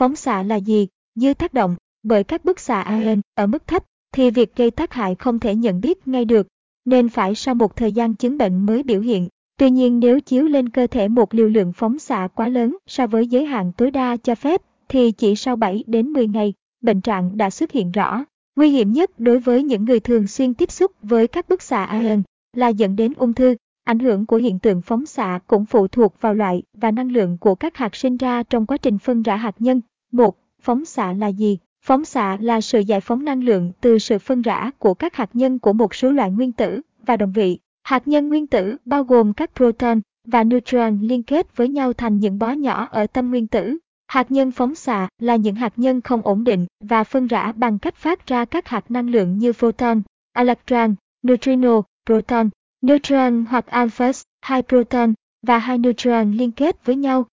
Phóng xạ là gì? Như tác động bởi các bức xạ AN ở mức thấp thì việc gây tác hại không thể nhận biết ngay được, nên phải sau một thời gian chứng bệnh mới biểu hiện. Tuy nhiên nếu chiếu lên cơ thể một liều lượng phóng xạ quá lớn so với giới hạn tối đa cho phép, thì chỉ sau 7 đến 10 ngày, bệnh trạng đã xuất hiện rõ. Nguy hiểm nhất đối với những người thường xuyên tiếp xúc với các bức xạ AN là dẫn đến ung thư. Ảnh hưởng của hiện tượng phóng xạ cũng phụ thuộc vào loại và năng lượng của các hạt sinh ra trong quá trình phân rã hạt nhân. Một, Phóng xạ là gì? Phóng xạ là sự giải phóng năng lượng từ sự phân rã của các hạt nhân của một số loại nguyên tử và đồng vị. Hạt nhân nguyên tử bao gồm các proton và neutron liên kết với nhau thành những bó nhỏ ở tâm nguyên tử. Hạt nhân phóng xạ là những hạt nhân không ổn định và phân rã bằng cách phát ra các hạt năng lượng như photon, electron, neutrino, proton, neutron hoặc alphas, hai proton và hai neutron liên kết với nhau.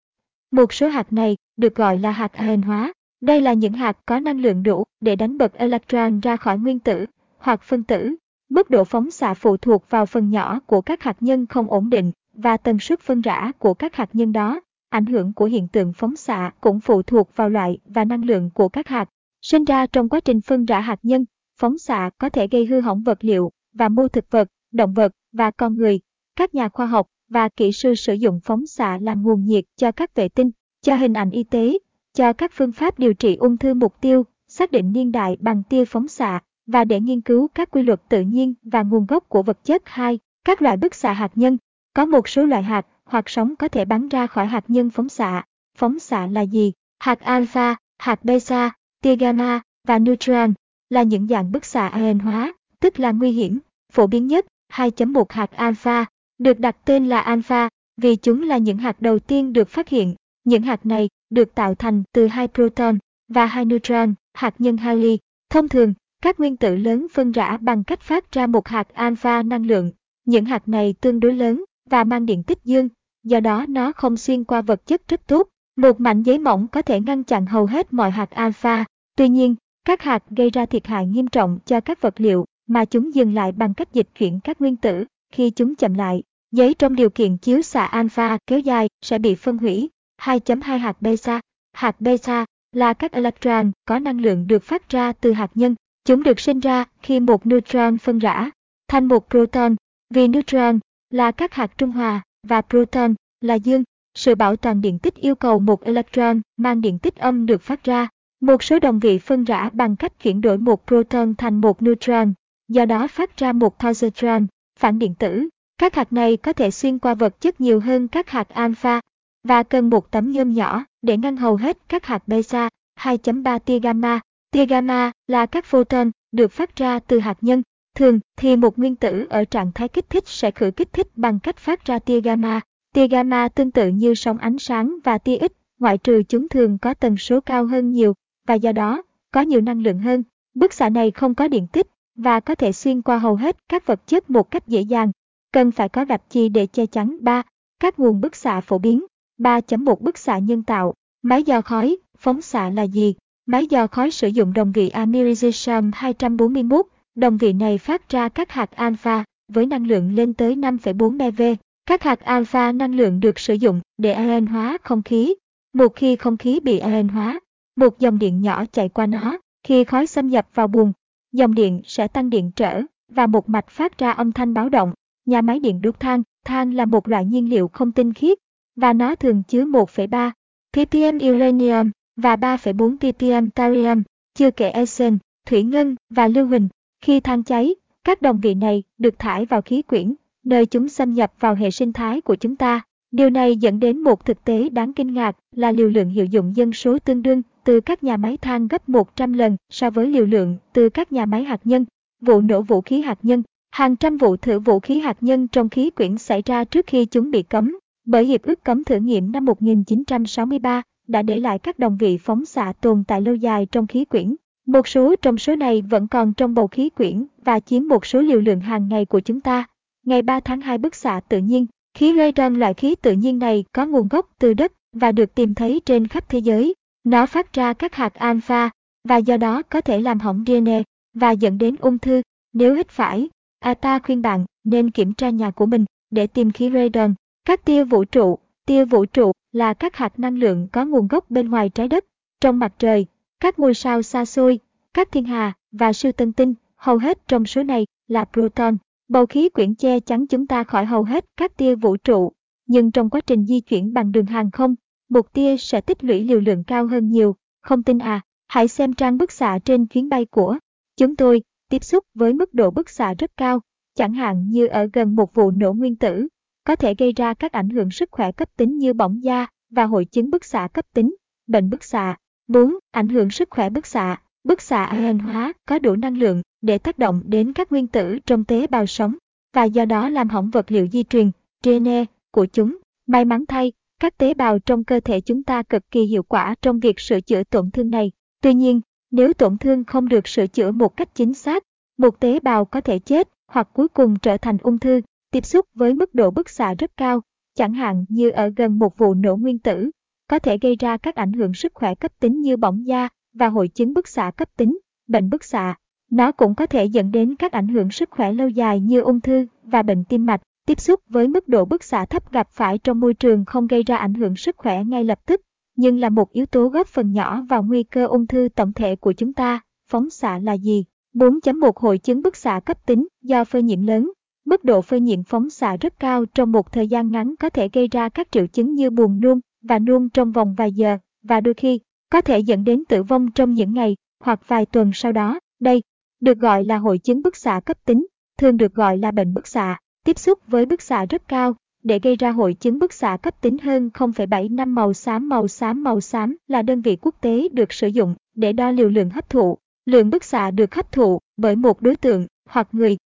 Một số hạt này được gọi là hạt hền hóa. Đây là những hạt có năng lượng đủ để đánh bật electron ra khỏi nguyên tử hoặc phân tử. Mức độ phóng xạ phụ thuộc vào phần nhỏ của các hạt nhân không ổn định và tần suất phân rã của các hạt nhân đó. Ảnh hưởng của hiện tượng phóng xạ cũng phụ thuộc vào loại và năng lượng của các hạt. Sinh ra trong quá trình phân rã hạt nhân, phóng xạ có thể gây hư hỏng vật liệu và mô thực vật, động vật và con người. Các nhà khoa học và kỹ sư sử dụng phóng xạ làm nguồn nhiệt cho các vệ tinh, cho hình ảnh y tế, cho các phương pháp điều trị ung thư mục tiêu, xác định niên đại bằng tia phóng xạ và để nghiên cứu các quy luật tự nhiên và nguồn gốc của vật chất. 2. Các loại bức xạ hạt nhân. Có một số loại hạt hoặc sóng có thể bắn ra khỏi hạt nhân phóng xạ. Phóng xạ là gì? Hạt alpha, hạt beta, tia gamma và neutron là những dạng bức xạ ion hóa, tức là nguy hiểm. Phổ biến nhất, 2.1 hạt alpha, được đặt tên là alpha vì chúng là những hạt đầu tiên được phát hiện. Những hạt này được tạo thành từ hai proton và hai neutron, hạt nhân Halley. Thông thường, các nguyên tử lớn phân rã bằng cách phát ra một hạt alpha năng lượng. Những hạt này tương đối lớn và mang điện tích dương, do đó nó không xuyên qua vật chất rất tốt. Một mảnh giấy mỏng có thể ngăn chặn hầu hết mọi hạt alpha. Tuy nhiên, các hạt gây ra thiệt hại nghiêm trọng cho các vật liệu mà chúng dừng lại bằng cách dịch chuyển các nguyên tử. Khi chúng chậm lại, giấy trong điều kiện chiếu xạ alpha kéo dài sẽ bị phân hủy. 2.2 hạt beta Hạt beta là các electron có năng lượng được phát ra từ hạt nhân. Chúng được sinh ra khi một neutron phân rã thành một proton. Vì neutron là các hạt trung hòa và proton là dương, sự bảo toàn điện tích yêu cầu một electron mang điện tích âm được phát ra. Một số đồng vị phân rã bằng cách chuyển đổi một proton thành một neutron, do đó phát ra một positron, phản điện tử. Các hạt này có thể xuyên qua vật chất nhiều hơn các hạt alpha và cần một tấm nhôm nhỏ để ngăn hầu hết các hạt beta 2.3 tia gamma. Tia gamma là các photon được phát ra từ hạt nhân. Thường thì một nguyên tử ở trạng thái kích thích sẽ khử kích thích bằng cách phát ra tia gamma. Tia gamma tương tự như sóng ánh sáng và tia X, ngoại trừ chúng thường có tần số cao hơn nhiều và do đó có nhiều năng lượng hơn. Bức xạ này không có điện tích và có thể xuyên qua hầu hết các vật chất một cách dễ dàng. Cần phải có gạch chì để che chắn. 3. Các nguồn bức xạ phổ biến 3.1 bức xạ nhân tạo, máy do khói, phóng xạ là gì? Máy do khói sử dụng đồng vị americium 241, đồng vị này phát ra các hạt alpha với năng lượng lên tới 5,4 MeV. Các hạt alpha năng lượng được sử dụng để ion hóa không khí. Một khi không khí bị ion hóa, một dòng điện nhỏ chạy qua nó. Khi khói xâm nhập vào buồng, dòng điện sẽ tăng điện trở và một mạch phát ra âm thanh báo động. Nhà máy điện đốt than, than là một loại nhiên liệu không tinh khiết và nó thường chứa 1,3 ppm uranium và 3,4 ppm thorium, chưa kể arsen, thủy ngân và lưu huỳnh. Khi than cháy, các đồng vị này được thải vào khí quyển, nơi chúng xâm nhập vào hệ sinh thái của chúng ta. Điều này dẫn đến một thực tế đáng kinh ngạc là liều lượng hiệu dụng dân số tương đương từ các nhà máy than gấp 100 lần so với liều lượng từ các nhà máy hạt nhân. Vụ nổ vũ khí hạt nhân Hàng trăm vụ thử vũ khí hạt nhân trong khí quyển xảy ra trước khi chúng bị cấm bởi Hiệp ước cấm thử nghiệm năm 1963 đã để lại các đồng vị phóng xạ tồn tại lâu dài trong khí quyển. Một số trong số này vẫn còn trong bầu khí quyển và chiếm một số liều lượng hàng ngày của chúng ta. Ngày 3 tháng 2 bức xạ tự nhiên, khí radon loại khí tự nhiên này có nguồn gốc từ đất và được tìm thấy trên khắp thế giới. Nó phát ra các hạt alpha và do đó có thể làm hỏng DNA và dẫn đến ung thư nếu hít phải. ATA khuyên bạn nên kiểm tra nhà của mình để tìm khí radon các tia vũ trụ, tia vũ trụ là các hạt năng lượng có nguồn gốc bên ngoài trái đất. trong mặt trời, các ngôi sao xa xôi, các thiên hà và siêu tân tinh, hầu hết trong số này là proton. Bầu khí quyển che chắn chúng ta khỏi hầu hết các tia vũ trụ, nhưng trong quá trình di chuyển bằng đường hàng không, một tia sẽ tích lũy liều lượng cao hơn nhiều. Không tin à? Hãy xem trang bức xạ trên chuyến bay của chúng tôi, tiếp xúc với mức độ bức xạ rất cao, chẳng hạn như ở gần một vụ nổ nguyên tử, có thể gây ra các ảnh hưởng sức khỏe cấp tính như bỏng da và hội chứng bức xạ cấp tính, bệnh bức xạ. 4. Ảnh hưởng sức khỏe bức xạ. Bức xạ ion hóa có đủ năng lượng để tác động đến các nguyên tử trong tế bào sống và do đó làm hỏng vật liệu di truyền, DNA của chúng. May mắn thay, các tế bào trong cơ thể chúng ta cực kỳ hiệu quả trong việc sửa chữa tổn thương này. Tuy nhiên, nếu tổn thương không được sửa chữa một cách chính xác, một tế bào có thể chết hoặc cuối cùng trở thành ung thư, tiếp xúc với mức độ bức xạ rất cao, chẳng hạn như ở gần một vụ nổ nguyên tử, có thể gây ra các ảnh hưởng sức khỏe cấp tính như bỏng da và hội chứng bức xạ cấp tính, bệnh bức xạ. Nó cũng có thể dẫn đến các ảnh hưởng sức khỏe lâu dài như ung thư và bệnh tim mạch. Tiếp xúc với mức độ bức xạ thấp gặp phải trong môi trường không gây ra ảnh hưởng sức khỏe ngay lập tức, nhưng là một yếu tố góp phần nhỏ vào nguy cơ ung thư tổng thể của chúng ta. Phóng xạ là gì? 4.1 Hội chứng bức xạ cấp tính do phơi nhiễm lớn. Mức độ phơi nhiễm phóng xạ rất cao trong một thời gian ngắn có thể gây ra các triệu chứng như buồn nôn và nôn trong vòng vài giờ và đôi khi có thể dẫn đến tử vong trong những ngày hoặc vài tuần sau đó. Đây được gọi là hội chứng bức xạ cấp tính, thường được gọi là bệnh bức xạ. Tiếp xúc với bức xạ rất cao để gây ra hội chứng bức xạ cấp tính hơn 0,7 năm màu xám màu xám màu xám là đơn vị quốc tế được sử dụng để đo liều lượng hấp thụ. Lượng bức xạ được hấp thụ bởi một đối tượng hoặc người.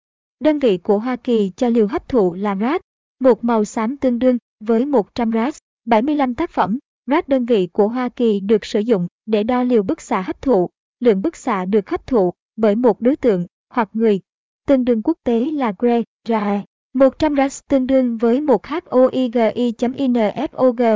Đơn vị của Hoa Kỳ cho liều hấp thụ là rad, một màu xám tương đương với 100 rad. 75 tác phẩm, rad đơn vị của Hoa Kỳ được sử dụng để đo liều bức xạ hấp thụ. Lượng bức xạ được hấp thụ bởi một đối tượng hoặc người. Tương đương quốc tế là Gray, RAE. 100 rad tương đương với 1 HOIGI.INFOG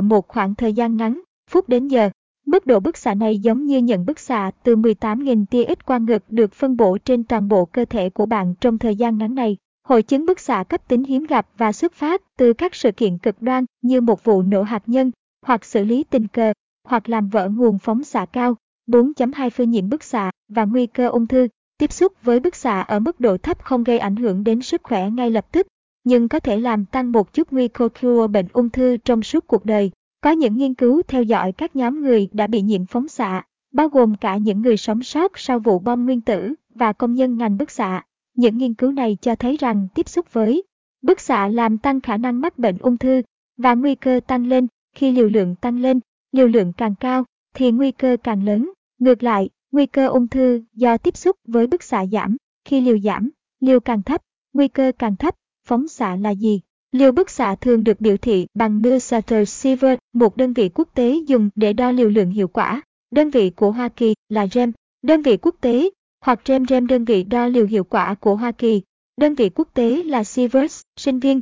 một khoảng thời gian ngắn, phút đến giờ. Mức độ bức xạ này giống như nhận bức xạ từ 18.000 tia X quang ngực được phân bổ trên toàn bộ cơ thể của bạn trong thời gian ngắn này. Hội chứng bức xạ cấp tính hiếm gặp và xuất phát từ các sự kiện cực đoan như một vụ nổ hạt nhân, hoặc xử lý tình cờ, hoặc làm vỡ nguồn phóng xạ cao. 4.2 Phơi nhiễm bức xạ và nguy cơ ung thư. Tiếp xúc với bức xạ ở mức độ thấp không gây ảnh hưởng đến sức khỏe ngay lập tức, nhưng có thể làm tăng một chút nguy cơ cure bệnh ung thư trong suốt cuộc đời. Có những nghiên cứu theo dõi các nhóm người đã bị nhiễm phóng xạ, bao gồm cả những người sống sót sau vụ bom nguyên tử và công nhân ngành bức xạ. Những nghiên cứu này cho thấy rằng tiếp xúc với bức xạ làm tăng khả năng mắc bệnh ung thư và nguy cơ tăng lên khi liều lượng tăng lên, liều lượng càng cao thì nguy cơ càng lớn. Ngược lại, nguy cơ ung thư do tiếp xúc với bức xạ giảm, khi liều giảm, liều càng thấp, nguy cơ càng thấp. Phóng xạ là gì? Liều bức xạ thường được biểu thị bằng Millsater Sievert, một đơn vị quốc tế dùng để đo liều lượng hiệu quả. Đơn vị của Hoa Kỳ là rem, đơn vị quốc tế hoặc REM REM đơn vị đo liều hiệu quả của Hoa Kỳ. Đơn vị quốc tế là Sievert, sinh viên.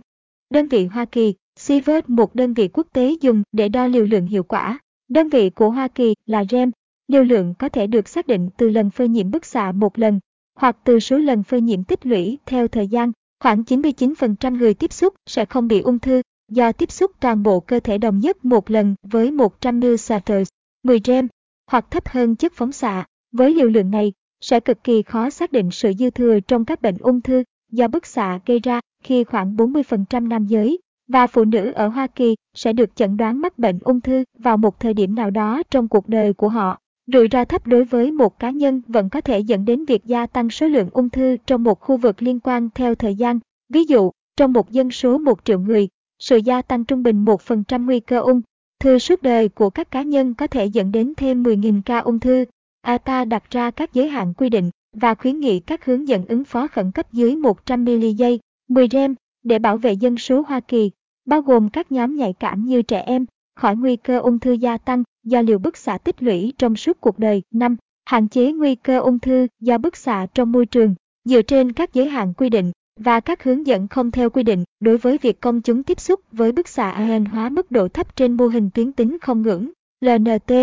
Đơn vị Hoa Kỳ, Sievert một đơn vị quốc tế dùng để đo liều lượng hiệu quả. Đơn vị của Hoa Kỳ là REM. Liều lượng có thể được xác định từ lần phơi nhiễm bức xạ một lần, hoặc từ số lần phơi nhiễm tích lũy theo thời gian. Khoảng 99% người tiếp xúc sẽ không bị ung thư do tiếp xúc toàn bộ cơ thể đồng nhất một lần với 100 ml 10 rem, hoặc thấp hơn chất phóng xạ. Với liều lượng này, sẽ cực kỳ khó xác định sự dư thừa trong các bệnh ung thư do bức xạ gây ra khi khoảng 40% nam giới và phụ nữ ở Hoa Kỳ sẽ được chẩn đoán mắc bệnh ung thư vào một thời điểm nào đó trong cuộc đời của họ. Rủi ro thấp đối với một cá nhân vẫn có thể dẫn đến việc gia tăng số lượng ung thư trong một khu vực liên quan theo thời gian. Ví dụ, trong một dân số 1 triệu người, sự gia tăng trung bình 1% nguy cơ ung thư suốt đời của các cá nhân có thể dẫn đến thêm 10.000 ca ung thư ATA đặt ra các giới hạn quy định và khuyến nghị các hướng dẫn ứng phó khẩn cấp dưới 100 mili giây, 10 rem để bảo vệ dân số Hoa Kỳ, bao gồm các nhóm nhạy cảm như trẻ em, khỏi nguy cơ ung thư gia tăng do liều bức xạ tích lũy trong suốt cuộc đời. 5. Hạn chế nguy cơ ung thư do bức xạ trong môi trường, dựa trên các giới hạn quy định và các hướng dẫn không theo quy định đối với việc công chúng tiếp xúc với bức xạ AN hóa mức độ thấp trên mô hình tuyến tính không ngưỡng, LNT,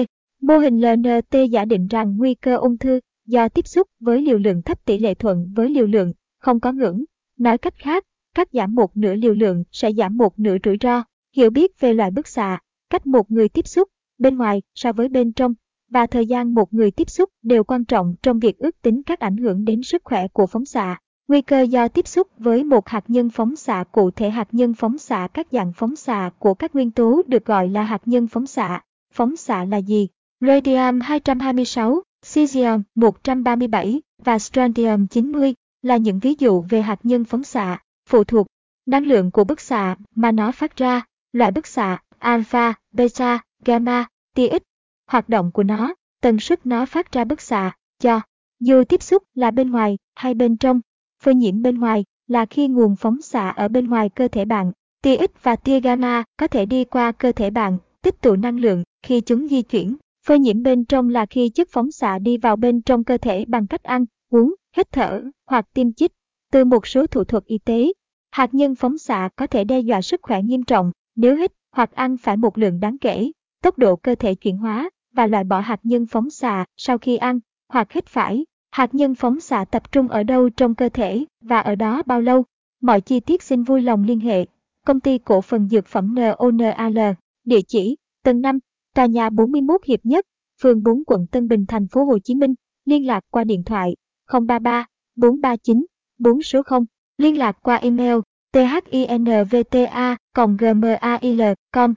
Mô hình LNT giả định rằng nguy cơ ung thư do tiếp xúc với liều lượng thấp tỷ lệ thuận với liều lượng, không có ngưỡng. Nói cách khác, cắt giảm một nửa liều lượng sẽ giảm một nửa rủi ro. Hiểu biết về loại bức xạ, cách một người tiếp xúc, bên ngoài so với bên trong, và thời gian một người tiếp xúc đều quan trọng trong việc ước tính các ảnh hưởng đến sức khỏe của phóng xạ. Nguy cơ do tiếp xúc với một hạt nhân phóng xạ cụ thể hạt nhân phóng xạ các dạng phóng xạ của các nguyên tố được gọi là hạt nhân phóng xạ. Phóng xạ là gì? Radium 226, cesium 137 và strontium 90 là những ví dụ về hạt nhân phóng xạ, phụ thuộc năng lượng của bức xạ mà nó phát ra, loại bức xạ alpha, beta, gamma, tia X, hoạt động của nó, tần suất nó phát ra bức xạ, cho dù tiếp xúc là bên ngoài hay bên trong, phơi nhiễm bên ngoài là khi nguồn phóng xạ ở bên ngoài cơ thể bạn, tia X và tia gamma có thể đi qua cơ thể bạn, tích tụ năng lượng khi chúng di chuyển. Phơi nhiễm bên trong là khi chất phóng xạ đi vào bên trong cơ thể bằng cách ăn, uống, hít thở hoặc tiêm chích. Từ một số thủ thuật y tế, hạt nhân phóng xạ có thể đe dọa sức khỏe nghiêm trọng nếu hít hoặc ăn phải một lượng đáng kể. Tốc độ cơ thể chuyển hóa và loại bỏ hạt nhân phóng xạ sau khi ăn hoặc hít phải. Hạt nhân phóng xạ tập trung ở đâu trong cơ thể và ở đó bao lâu? Mọi chi tiết xin vui lòng liên hệ. Công ty cổ phần dược phẩm NONAL, địa chỉ tầng 5, tòa nhà 41 Hiệp Nhất, phường 4 quận Tân Bình, thành phố Hồ Chí Minh. Liên lạc qua điện thoại 033 439 4 số 0. Liên lạc qua email thinvta gmail com.